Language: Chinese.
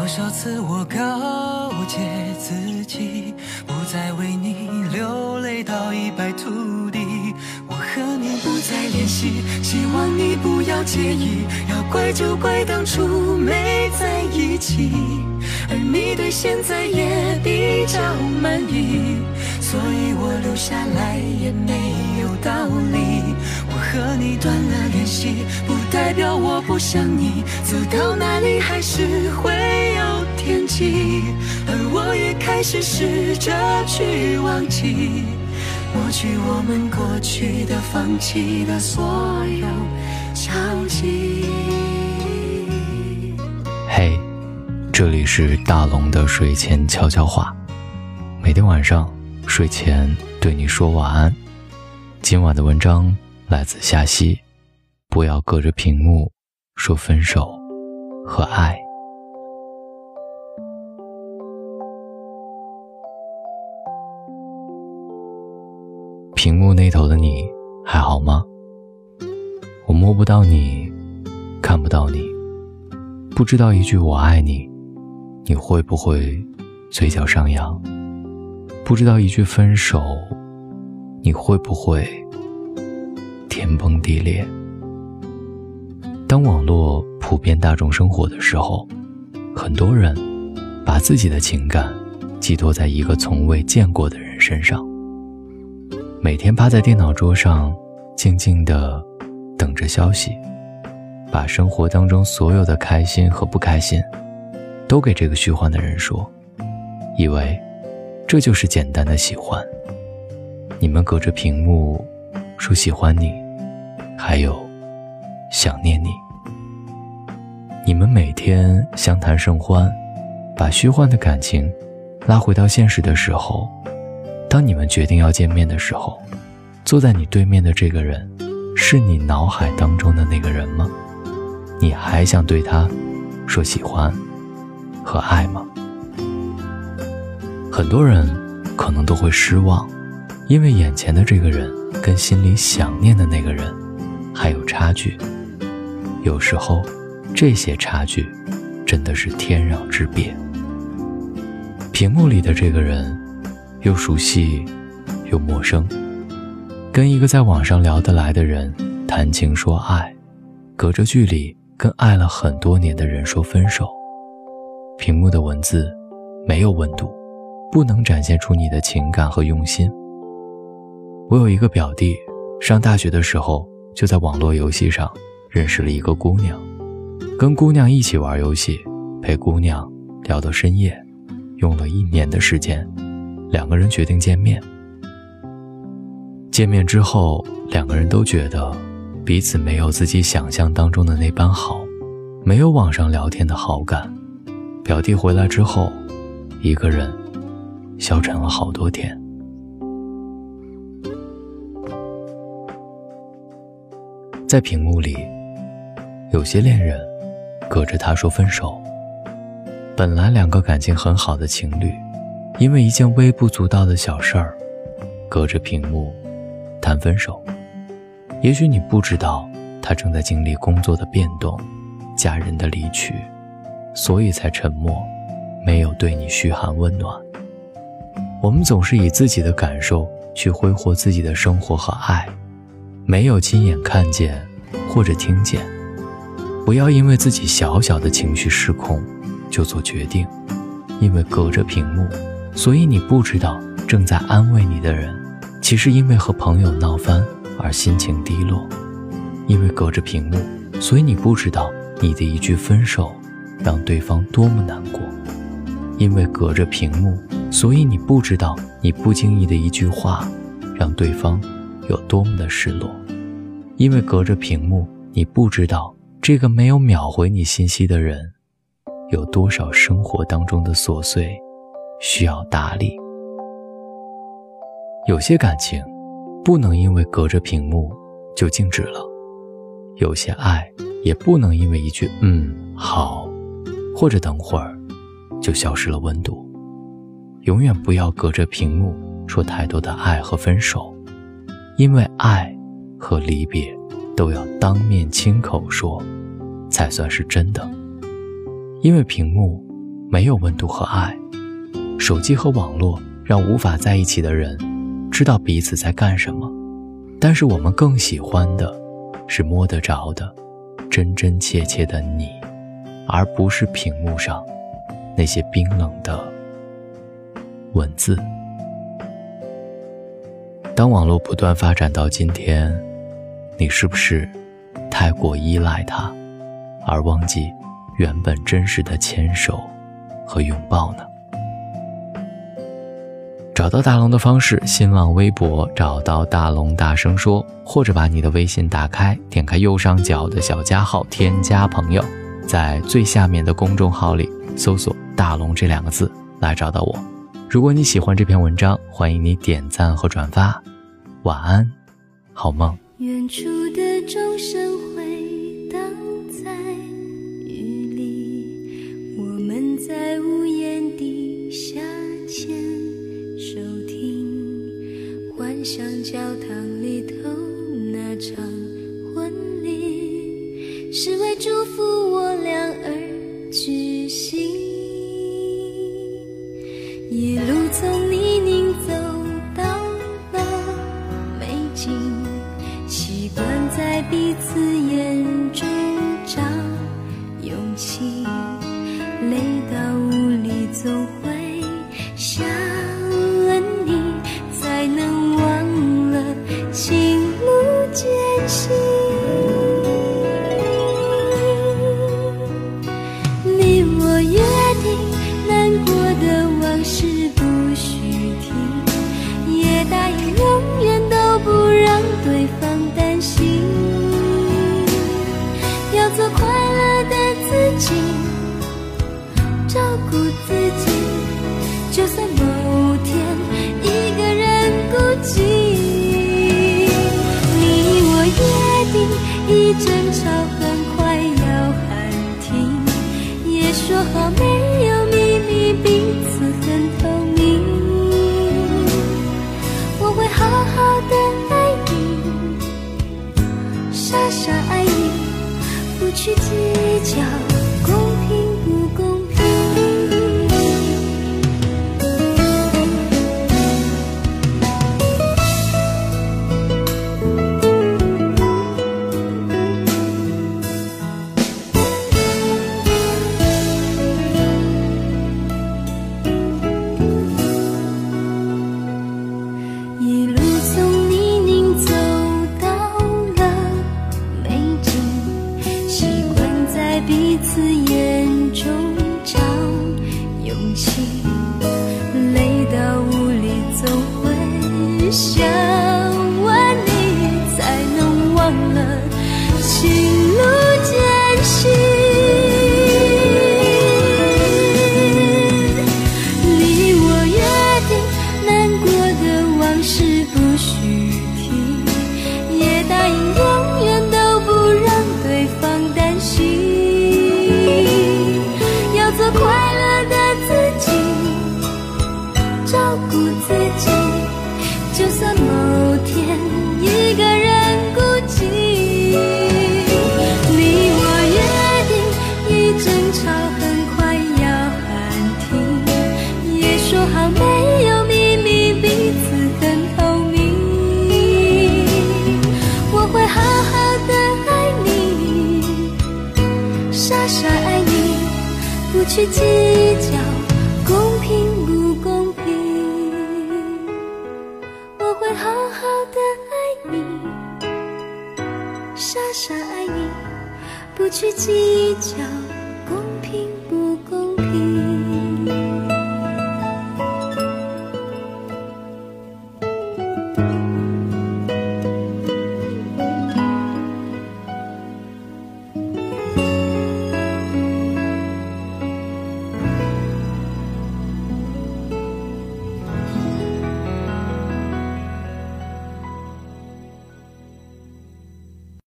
多少次我告诫自己，不再为你流泪到一败涂地。我和你不再联系，希望你不要介意。要怪就怪当初没在一起，而你对现在也比较满意，所以我留下来也没有道理。我和你断了联系，不代表我不想你，走到哪里还是会。天际，而我也开始试着去忘记，抹去我们过去的、放弃的所有交集。嘿，这里是大龙的睡前悄悄话，每天晚上睡前对你说晚安。今晚的文章来自夏曦，不要隔着屏幕说分手和爱。屏幕那头的你还好吗？我摸不到你，看不到你，不知道一句我爱你，你会不会嘴角上扬？不知道一句分手，你会不会天崩地裂？当网络普遍大众生活的时候，很多人把自己的情感寄托在一个从未见过的人身上。每天趴在电脑桌上，静静的等着消息，把生活当中所有的开心和不开心，都给这个虚幻的人说，以为这就是简单的喜欢。你们隔着屏幕说喜欢你，还有想念你。你们每天相谈甚欢，把虚幻的感情拉回到现实的时候。当你们决定要见面的时候，坐在你对面的这个人，是你脑海当中的那个人吗？你还想对他说喜欢和爱吗？很多人可能都会失望，因为眼前的这个人跟心里想念的那个人还有差距。有时候，这些差距真的是天壤之别。屏幕里的这个人。又熟悉，又陌生。跟一个在网上聊得来的人谈情说爱，隔着距离跟爱了很多年的人说分手。屏幕的文字没有温度，不能展现出你的情感和用心。我有一个表弟，上大学的时候就在网络游戏上认识了一个姑娘，跟姑娘一起玩游戏，陪姑娘聊到深夜，用了一年的时间。两个人决定见面。见面之后，两个人都觉得彼此没有自己想象当中的那般好，没有网上聊天的好感。表弟回来之后，一个人消沉了好多天。在屏幕里，有些恋人隔着他说分手。本来两个感情很好的情侣。因为一件微不足道的小事儿，隔着屏幕谈分手。也许你不知道，他正在经历工作的变动、家人的离去，所以才沉默，没有对你嘘寒问暖。我们总是以自己的感受去挥霍自己的生活和爱，没有亲眼看见或者听见。不要因为自己小小的情绪失控就做决定，因为隔着屏幕。所以你不知道，正在安慰你的人，其实因为和朋友闹翻而心情低落；因为隔着屏幕，所以你不知道你的一句分手，让对方多么难过；因为隔着屏幕，所以你不知道你不经意的一句话，让对方有多么的失落；因为隔着屏幕，你不知道这个没有秒回你信息的人，有多少生活当中的琐碎。需要打理。有些感情，不能因为隔着屏幕就静止了；有些爱，也不能因为一句“嗯，好”或者“等会儿”就消失了温度。永远不要隔着屏幕说太多的爱和分手，因为爱和离别都要当面亲口说，才算是真的。因为屏幕没有温度和爱，手机和网络让无法在一起的人知道彼此在干什么，但是我们更喜欢的是摸得着的、真真切切的你，而不是屏幕上那些冰冷的。文字。当网络不断发展到今天，你是不是太过依赖它，而忘记原本真实的牵手和拥抱呢？找到大龙的方式：新浪微博找到大龙，大声说，或者把你的微信打开，点开右上角的小加号，添加朋友，在最下面的公众号里搜索“大龙”这两个字来找到我。如果你喜欢这篇文章，欢迎你点赞和转发。晚安，好梦。远处的钟声回荡在雨里，我们在屋檐底下牵，像教堂里头那场婚礼，是为祝福让对方担心，要做快乐的自己，照顾自己，就算某天一个人孤寂。你我约定，一争吵不去计较。想去计较公平不公平，我会好好的爱你，傻傻爱你，不去计较。